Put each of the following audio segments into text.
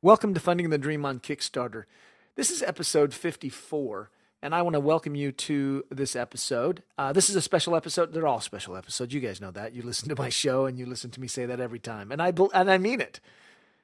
Welcome to Funding the Dream on Kickstarter. This is episode 54, and I want to welcome you to this episode. Uh, this is a special episode. They're all special episodes. You guys know that. You listen to my show, and you listen to me say that every time, and I and I mean it.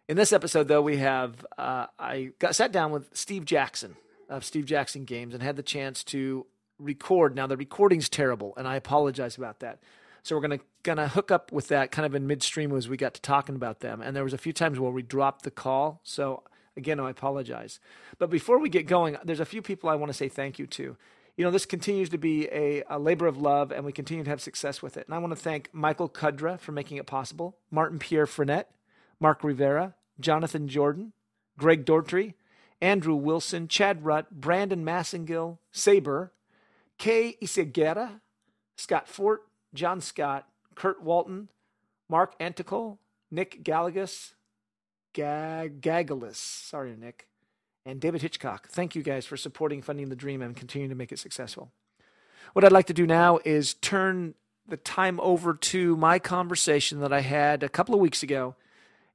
In this episode, though, we have uh, I got sat down with Steve Jackson of Steve Jackson Games and had the chance to record. Now the recording's terrible, and I apologize about that. So we're gonna gonna hook up with that kind of in midstream as we got to talking about them. And there was a few times where we dropped the call. So again, I apologize. But before we get going, there's a few people I want to say thank you to. You know, this continues to be a, a labor of love, and we continue to have success with it. And I want to thank Michael Kudra for making it possible, Martin Pierre Frenette, Mark Rivera, Jonathan Jordan, Greg Dortry, Andrew Wilson, Chad Rutt, Brandon Massengill, Saber, Kay Isegera, Scott Fort, John Scott, Kurt Walton, Mark Anticle, Nick Gallagher, Gag- sorry, Nick, and David Hitchcock. Thank you guys for supporting Funding the Dream and continuing to make it successful. What I'd like to do now is turn the time over to my conversation that I had a couple of weeks ago,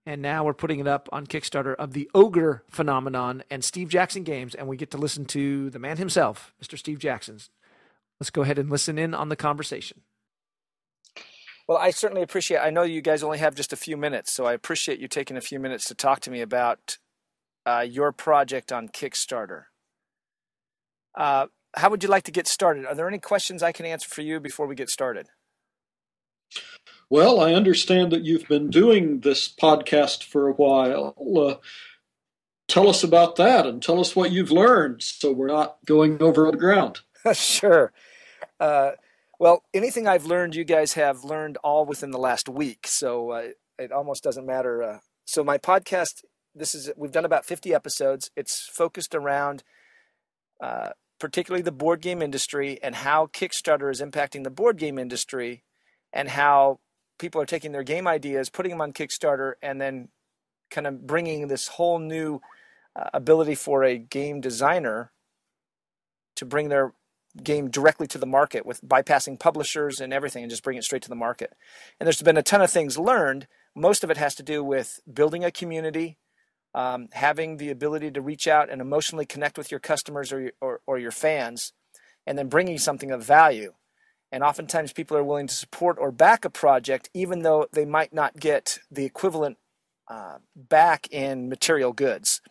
and now we're putting it up on Kickstarter of the Ogre phenomenon and Steve Jackson games, and we get to listen to the man himself, Mr. Steve Jackson's. Let's go ahead and listen in on the conversation. Well, I certainly appreciate. I know you guys only have just a few minutes, so I appreciate you taking a few minutes to talk to me about uh, your project on Kickstarter. Uh, how would you like to get started? Are there any questions I can answer for you before we get started? Well, I understand that you've been doing this podcast for a while. Uh, tell us about that and tell us what you've learned so we're not going over the ground. sure. Uh, well, anything I've learned, you guys have learned all within the last week. So uh, it almost doesn't matter. Uh, so my podcast, this is we've done about 50 episodes. It's focused around uh, particularly the board game industry and how Kickstarter is impacting the board game industry, and how people are taking their game ideas, putting them on Kickstarter, and then kind of bringing this whole new uh, ability for a game designer to bring their game directly to the market with bypassing publishers and everything and just bring it straight to the market. And there's been a ton of things learned. Most of it has to do with building a community, um, having the ability to reach out and emotionally connect with your customers or your, or, or your fans, and then bringing something of value. And oftentimes people are willing to support or back a project even though they might not get the equivalent uh, back in material goods.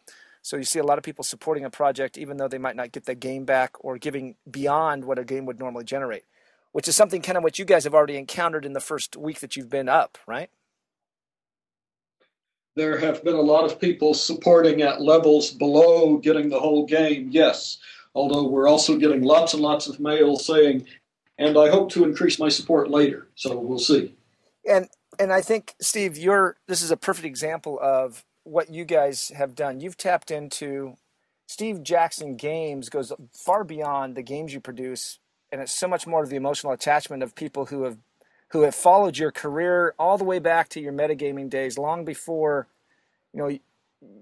So you see a lot of people supporting a project even though they might not get the game back or giving beyond what a game would normally generate, which is something kind of what you guys have already encountered in the first week that you've been up, right? There have been a lot of people supporting at levels below getting the whole game, yes. Although we're also getting lots and lots of mail saying, and I hope to increase my support later. So we'll see. And and I think Steve, you're this is a perfect example of what you guys have done. You've tapped into Steve Jackson games goes far beyond the games you produce, and it's so much more of the emotional attachment of people who have who have followed your career all the way back to your metagaming days, long before you know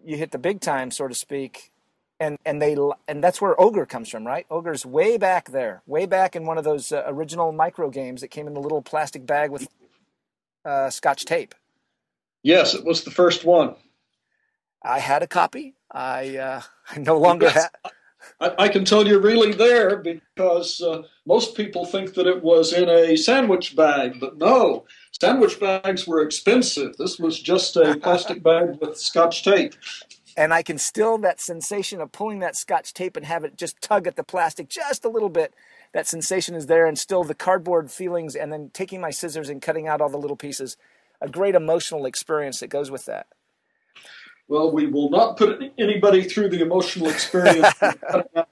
you hit the big time, so to speak. And and they and that's where Ogre comes from, right? Ogre's way back there, way back in one of those uh, original micro games that came in the little plastic bag with uh, Scotch tape. Yes, it was the first one. I had a copy. I, uh, I no longer yes. have. I, I, can tell you're really there because uh, most people think that it was in a sandwich bag, but no, sandwich bags were expensive. This was just a plastic bag with scotch tape. And I can still that sensation of pulling that scotch tape and have it just tug at the plastic just a little bit. That sensation is there, and still the cardboard feelings, and then taking my scissors and cutting out all the little pieces. A great emotional experience that goes with that. Well, we will not put anybody through the emotional experience of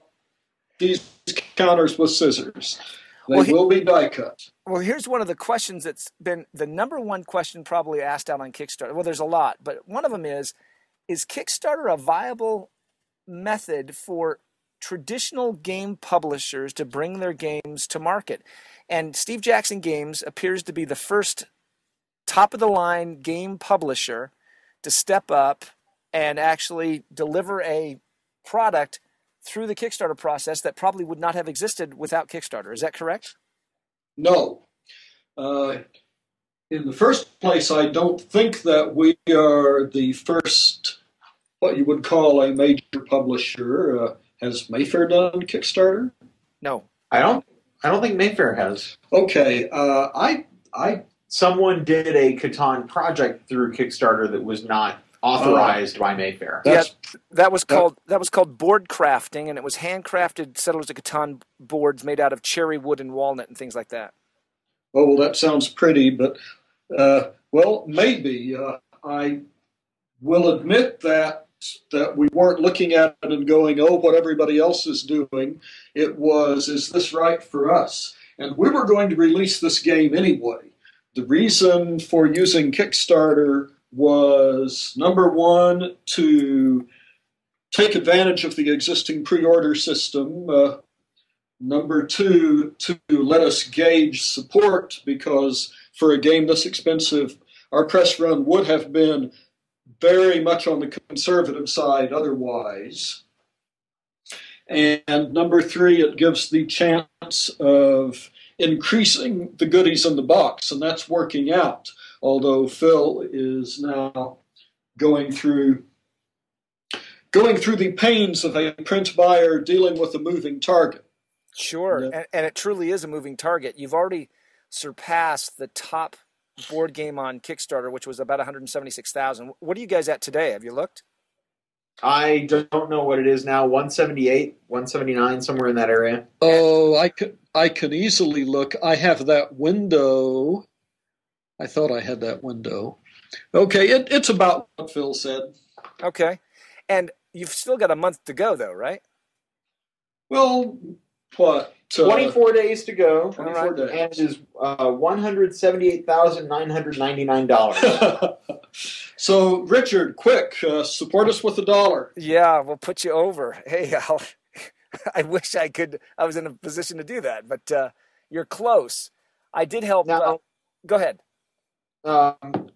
these counters with scissors. They well, he, will be die cut. Well, here's one of the questions that's been the number one question probably asked out on Kickstarter. Well, there's a lot, but one of them is Is Kickstarter a viable method for traditional game publishers to bring their games to market? And Steve Jackson Games appears to be the first top of the line game publisher to step up and actually deliver a product through the Kickstarter process that probably would not have existed without Kickstarter. Is that correct? No. Uh, in the first place, I don't think that we are the first what you would call a major publisher. Uh, has Mayfair done Kickstarter? No, I don't. I don't think Mayfair has. Okay, uh, I I Someone did a Catan project through Kickstarter that was not authorized by Mayfair. that's that was That- called that was called board crafting, and it was handcrafted Settlers of Catan boards made out of cherry wood and walnut and things like that. oh well, that sounds pretty, but uh, well, maybe uh, I will admit that that we weren't looking at it and going, oh, what everybody else is doing. It was, is this right for us? And we were going to release this game anyway. The reason for using Kickstarter was number one, to take advantage of the existing pre order system. Uh, number two, to let us gauge support because for a game this expensive, our press run would have been very much on the conservative side otherwise. And number three, it gives the chance of increasing the goodies in the box, and that's working out. Although Phil is now going through going through the pains of a print buyer dealing with a moving target. Sure, Yeah. and, and it truly is a moving target. You've already surpassed the top board game on Kickstarter, which was about 176,000. What are you guys at today? Have you looked? I don't know what it is now. 178, 179, somewhere in that area. Oh, I could I can easily look. I have that window. I thought I had that window. Okay, it, it's about what Phil said. Okay, and you've still got a month to go, though, right? Well, what? uh, 24 days to go. 24 And days. it is uh, $178,999. so, Richard, quick, uh, support us with a dollar. Yeah, we'll put you over. Hey, Al, I wish I could. I was in a position to do that, but uh, you're close. I did help. Now- uh, go ahead. Um,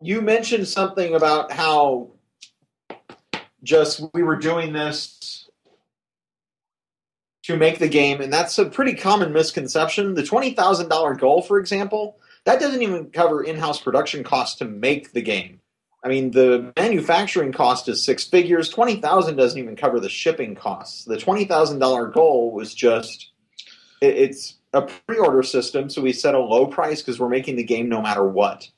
you mentioned something about how just we were doing this to make the game, and that's a pretty common misconception. The twenty thousand dollar goal, for example, that doesn't even cover in-house production costs to make the game. I mean, the manufacturing cost is six figures. Twenty thousand doesn't even cover the shipping costs. The twenty thousand dollar goal was just it, it's a pre-order system, so we set a low price because we're making the game no matter what.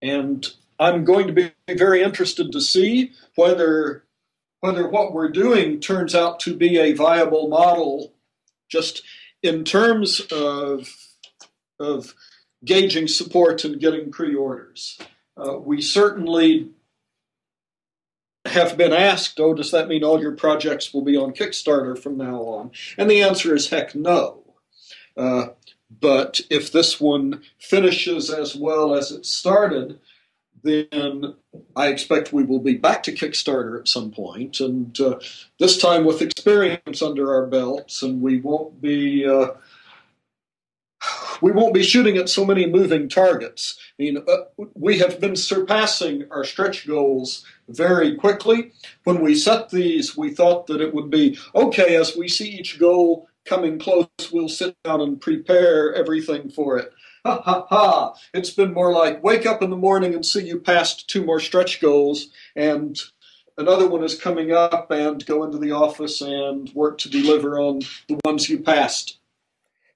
And I'm going to be very interested to see whether whether what we're doing turns out to be a viable model just in terms of of gauging support and getting pre-orders. Uh, we certainly have been asked, oh, does that mean all your projects will be on Kickstarter from now on? And the answer is heck no. Uh, but if this one finishes as well as it started, then I expect we will be back to Kickstarter at some point, and uh, this time with experience under our belts, and we won't be uh, we won't be shooting at so many moving targets. I mean, uh, we have been surpassing our stretch goals very quickly. When we set these, we thought that it would be okay as we see each goal coming close, we'll sit down and prepare everything for it. Ha ha ha! It's been more like wake up in the morning and see you passed two more stretch goals, and another one is coming up, and go into the office and work to deliver on the ones you passed.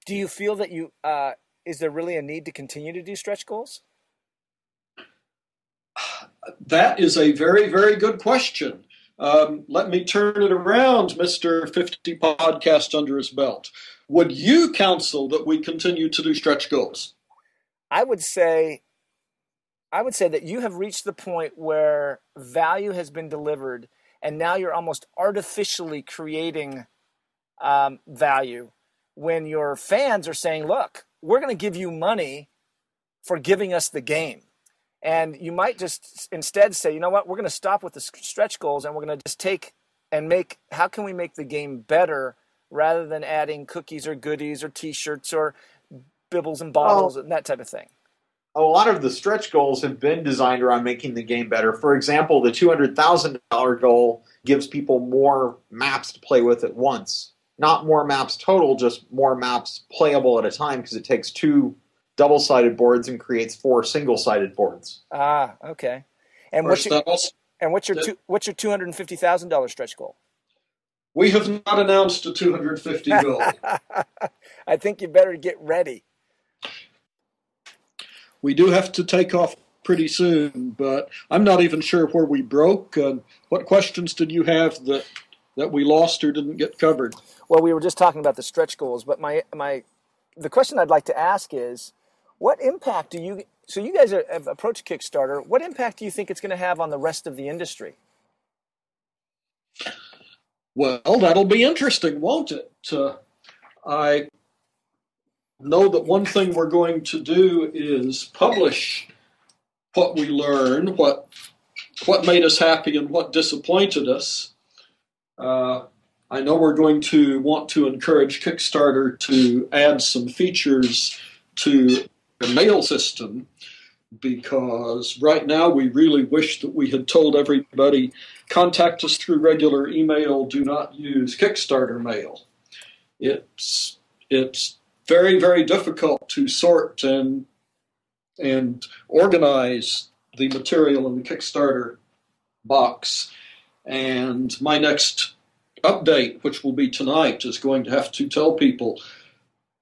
Do you feel that you uh, is there really a need to continue to do stretch goals? That is a very, very good question. Um, let me turn it around, Mr. 50 podcast under his belt. Would you counsel that we continue to do stretch goals? I would say I would say that you have reached the point where value has been delivered and now you're almost artificially creating um, value when your fans are saying, look, we're going to give you money for giving us the game. And you might just instead say, you know what, we're going to stop with the stretch goals and we're going to just take and make, how can we make the game better rather than adding cookies or goodies or t shirts or bibbles and bottles and that type of thing? a lot of the stretch goals have been designed around making the game better. For example, the $200,000 goal gives people more maps to play with at once. Not more maps total, just more maps playable at a time because it takes two double sided boards and creates four single sided boards. Ah, okay. And course, what you, that And what's your two, what's your two hundred and fifty thousand dollar stretch goal? We have not announced a 250 goal. I think you better get ready. we do have to take off pretty soon, but I'm not even sure where we broke. Uh, what questions did you have that that we lost or didn't get covered? Well, we were just talking about the stretch goals, but my my the question I'd like to ask is, what impact do you? So you guys are, have approached Kickstarter. What impact do you think it's going to have on the rest of the industry? Well, that'll be interesting, won't it? Uh, I know that one thing we're going to do is publish what we learn, what what made us happy and what disappointed us. Uh, I know we're going to want to encourage Kickstarter to add some features to the mail system because right now we really wish that we had told everybody contact us through regular email, do not use Kickstarter mail. It's it's very very difficult to sort and and organize the material in the Kickstarter box. And my next update, which will be tonight, is going to have to tell people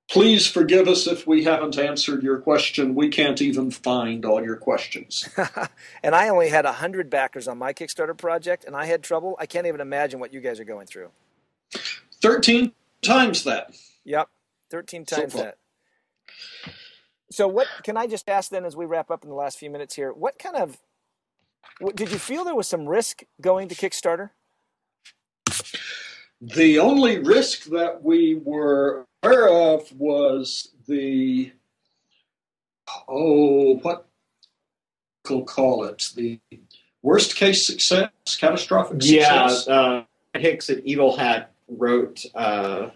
please forgive us if we haven't answered your question. We can't even find all your questions. and I only had 100 backers on my Kickstarter project, and I had trouble. I can't even imagine what you guys are going through. 13 times that. Yep, 13 times So that. So, what can I just ask then as we wrap up in the last few minutes here? What kind of what, did you feel there was some risk going to Kickstarter? The only risk that we were aware of was the, oh, what we'll call it, the worst case success, catastrophic Yeah, success. uh, Hicks at Evil Hat wrote uh,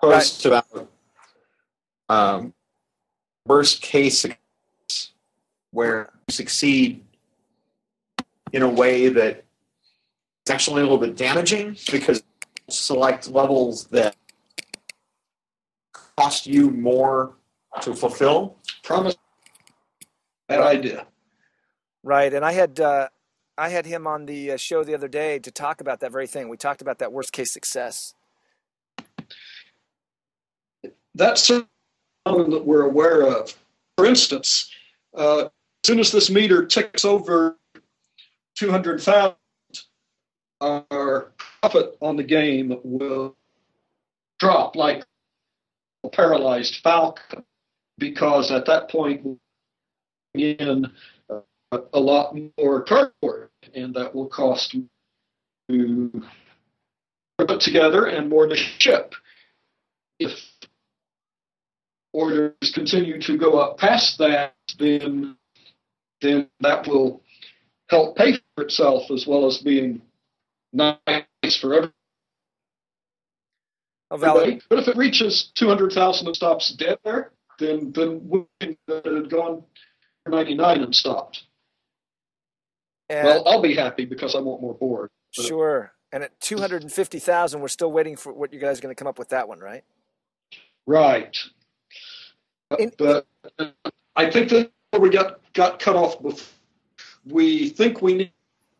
posts about um, worst case success, where you succeed in a way that it's actually a little bit damaging because select levels that cost you more to fulfill. Promise. Bad idea. Right, and I had uh, I had him on the uh, show the other day to talk about that very thing. We talked about that worst case success. That's something that we're aware of. For instance, uh, as soon as this meter ticks over 200,000, our profit on the game will drop like a paralyzed falcon because at that point in a, uh, a lot more cardboard and that will cost to put together and more to ship. If orders continue to go up past that, then then that will help pay for itself as well as being nice for everybody. But if it reaches 200,000 and stops dead there, then then we think that it had gone 99 and stopped. and, Well, I'll be happy because I want more board. but- sure. And at two hundred and fifty thousand, we're still waiting for what you guys are going to come up with that one, right? Right. In- but I think that we got got cut off before. We think we need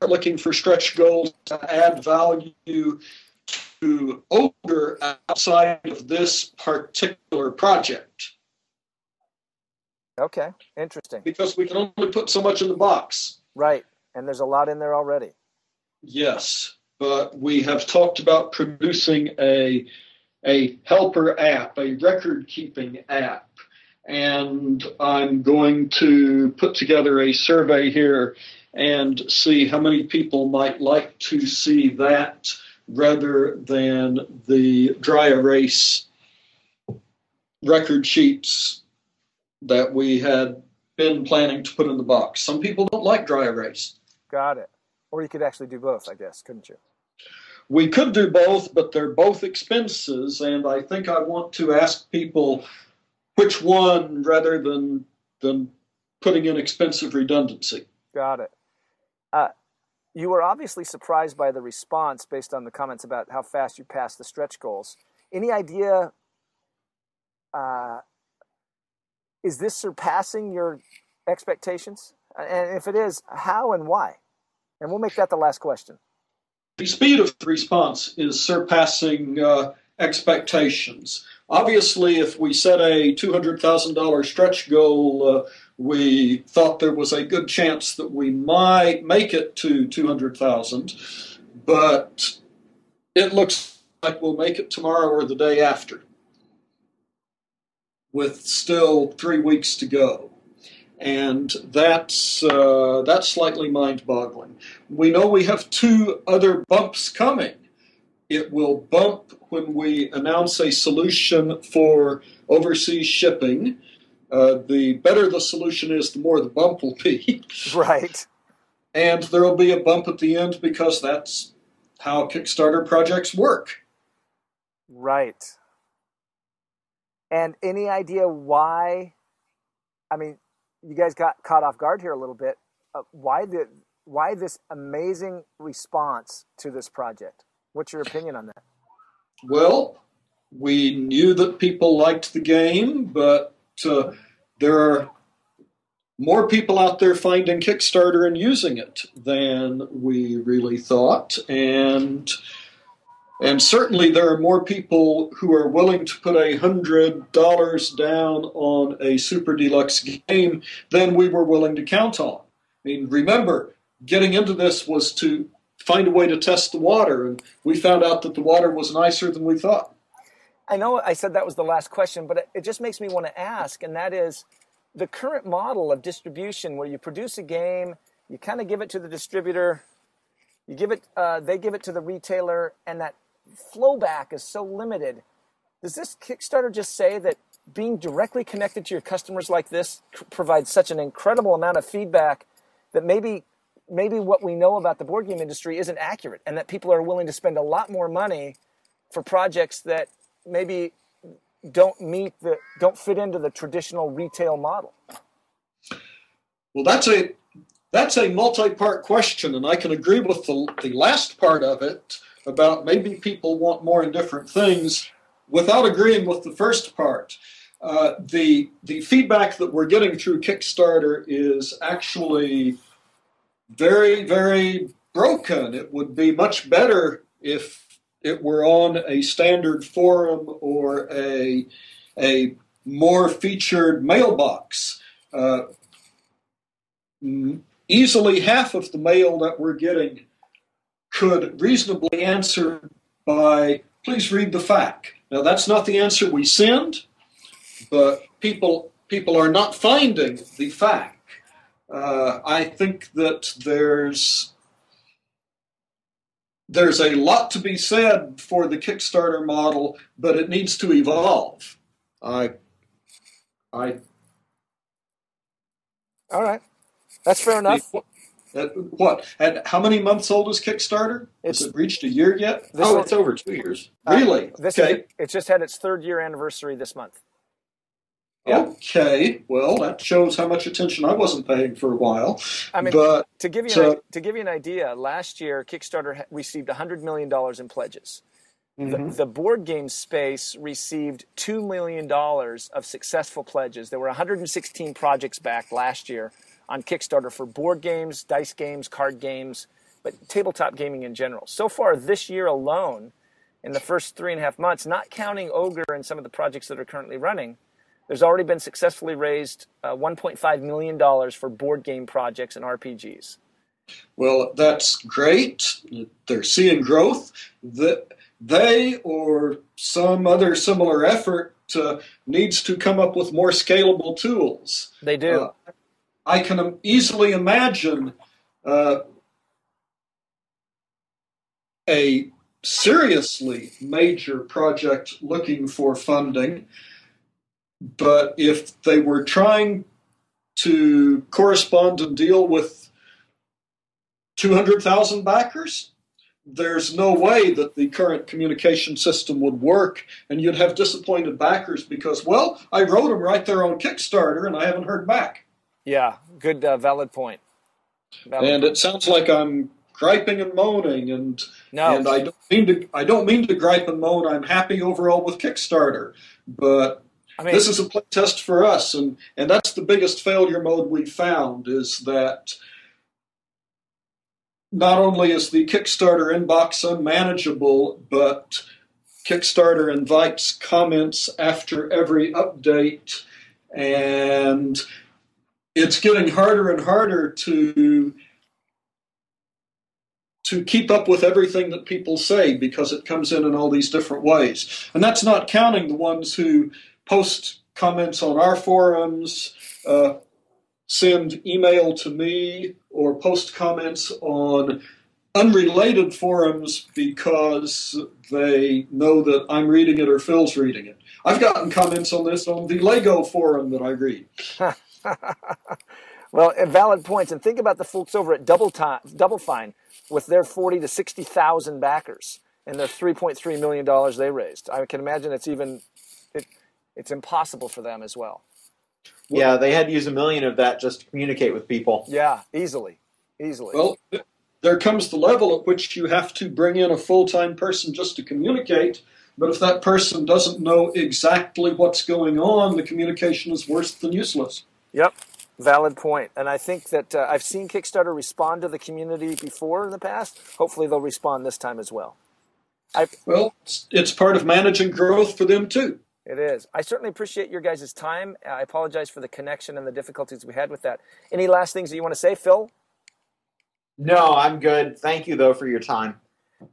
looking for stretch goals to add value to Ogre outside of this particular project Okay, interesting. because we can only put so much in the box. Right, and there's a lot in there already. Yes, but we have talked about producing a a helper app, a record keeping app. And I'm going to put together a survey here and see how many people might like to see that rather than the dry erase record sheets that we had been planning to put in the box. Some people don't like dry erase. Got it. Or you could actually do both, I guess, couldn't you? We could do both, but they're both expenses, and I think I want to ask people which one rather than than putting in expensive redundancy. Got it. Uh, you were obviously surprised by the response based on the comments about how fast you passed the stretch goals. Any idea? Uh, is this surpassing your expectations? And if it is, how and why? And we'll make that the last question. The speed of response is surpassing uh, expectations. Obviously, if we set a $200,000 stretch goal, uh, we thought there was a good chance that we might make it to 200,000, but it looks like we'll make it tomorrow or the day after, with still three weeks to go. And that's uh, that's slightly mind-boggling. We know we have two other bumps coming. It will bump when we announce a solution for overseas shipping. Uh, the better the solution is, the more the bump will be. Right. And there will be a bump at the end because that's how Kickstarter projects work. Right. And any idea why? I mean, you guys got caught off guard here a little bit. Uh, why the why this amazing response to this project? What's your opinion on that? Well, we knew that people liked the game, but uh, there are more people out there finding Kickstarter and using it than we really thought, and and certainly there are more people who are willing to put a hundred dollars down on a super deluxe game than we were willing to count on. I mean, remember, getting into this was to find a way to test the water, and we found out that the water was nicer than we thought. I know I said that was the last question, but it just makes me want to ask, and that is the current model of distribution where you produce a game, you kind of give it to the distributor, you give it, uh, they give it to the retailer, and that flowback is so limited. Does this Kickstarter just say that being directly connected to your customers like this provides such an incredible amount of feedback that maybe maybe what we know about the board game industry isn't accurate and that people are willing to spend a lot more money for projects that maybe don't meet the don't fit into the traditional retail model. Well that's a that's a multi-part question and i can agree with the, the last part of it about maybe people want more and different things without agreeing with the first part. Uh, the the feedback that we're getting through kickstarter is actually very, very broken. It would be much better if it were on a standard forum or a, a more featured mailbox. Uh, easily half of the mail that we're getting could reasonably answer by please read the FAQ. Now that's not the answer we send, but people people are not finding the FAQ. Uh, I think that there's there's a lot to be said for the Kickstarter model, but it needs to evolve. I, I. All right, that's fair enough. what? And how many months old is Kickstarter? It's, Has it reached a year yet? oh, it's over two years. Really? Uh, this okay. Is, it just had its third year anniversary this month. Okay, well, that shows how much attention I wasn't paying for a while. I mean, but, to give you an, to give you an idea, last year Kickstarter received hundred million dollars in pledges. Mm-hmm. The, the, board game space received two million dollars of successful pledges. There were 116 projects backed last year on Kickstarter for board games, dice games, card games, but tabletop gaming in general. So far this year alone, in the first three and a half months, not counting Ogre and some of the projects that are currently running there's already been successfully raised uh, $1.5 million for board game projects and RPGs. Well, that's great. They're seeing growth. That they or some other similar effort uh, needs to come up with more scalable tools. They do. Uh, I can easily imagine uh, a seriously major project looking for funding but if they were trying to correspond and deal with 200,000 backers, there's no way that the current communication system would work and you'd have disappointed backers because, well, I wrote them right there on Kickstarter and I haven't heard back. Yeah, good, uh, valid point. Valid and point. it sounds like I'm griping and moaning and no. and I don't mean to I don't mean to gripe and moan. I'm happy overall with Kickstarter, but I mean, this is a play test for us, and and that's the biggest failure mode we found is that not only is the Kickstarter inbox unmanageable, but Kickstarter invites comments after every update, and it's getting harder and harder to to keep up with everything that people say because it comes in in all these different ways. And that's not counting the ones who post comments on our forums, uh, send email to me, or post comments on unrelated forums because they know that I'm reading it or Phil's reading it. I've gotten comments on this on the Lego forum that I read. well, valid points. And think about the folks over at Double Time, Double Fine with their 40 to 60,000 backers and their 3.3 million dollars they raised. I can imagine it's even it, it's impossible for them as well. Yeah, they had to use a million of that just to communicate with people. Yeah, easily, easily. Well, there comes the level at which you have to bring in a full-time person just to communicate. But if that person doesn't know exactly what's going on, the communication is worse than useless. Yep, valid point. And I think that uh, I've seen Kickstarter respond to the community before in the past. Hopefully, they'll respond this time as well. I, well, it's, it's part of managing growth for them too. It is. I certainly appreciate your guys' time. I apologize for the connection and the difficulties we had with that. Any last things that you want to say, Phil? No, I'm good. Thank you, though, for your time.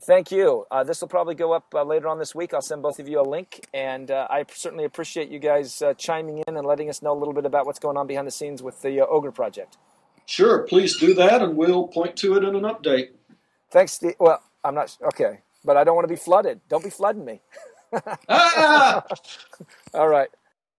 Thank you. Uh, this will probably go up uh, later on this week. I'll send both of you a link. And uh, I certainly appreciate you guys uh, chiming in and letting us know a little bit about what's going on behind the scenes with the uh, Ogre project. Sure. Please do that, and we'll point to it in an update. Thanks, Steve. Well, I'm not okay, but I don't want to be flooded. Don't be flooding me. ah! All right.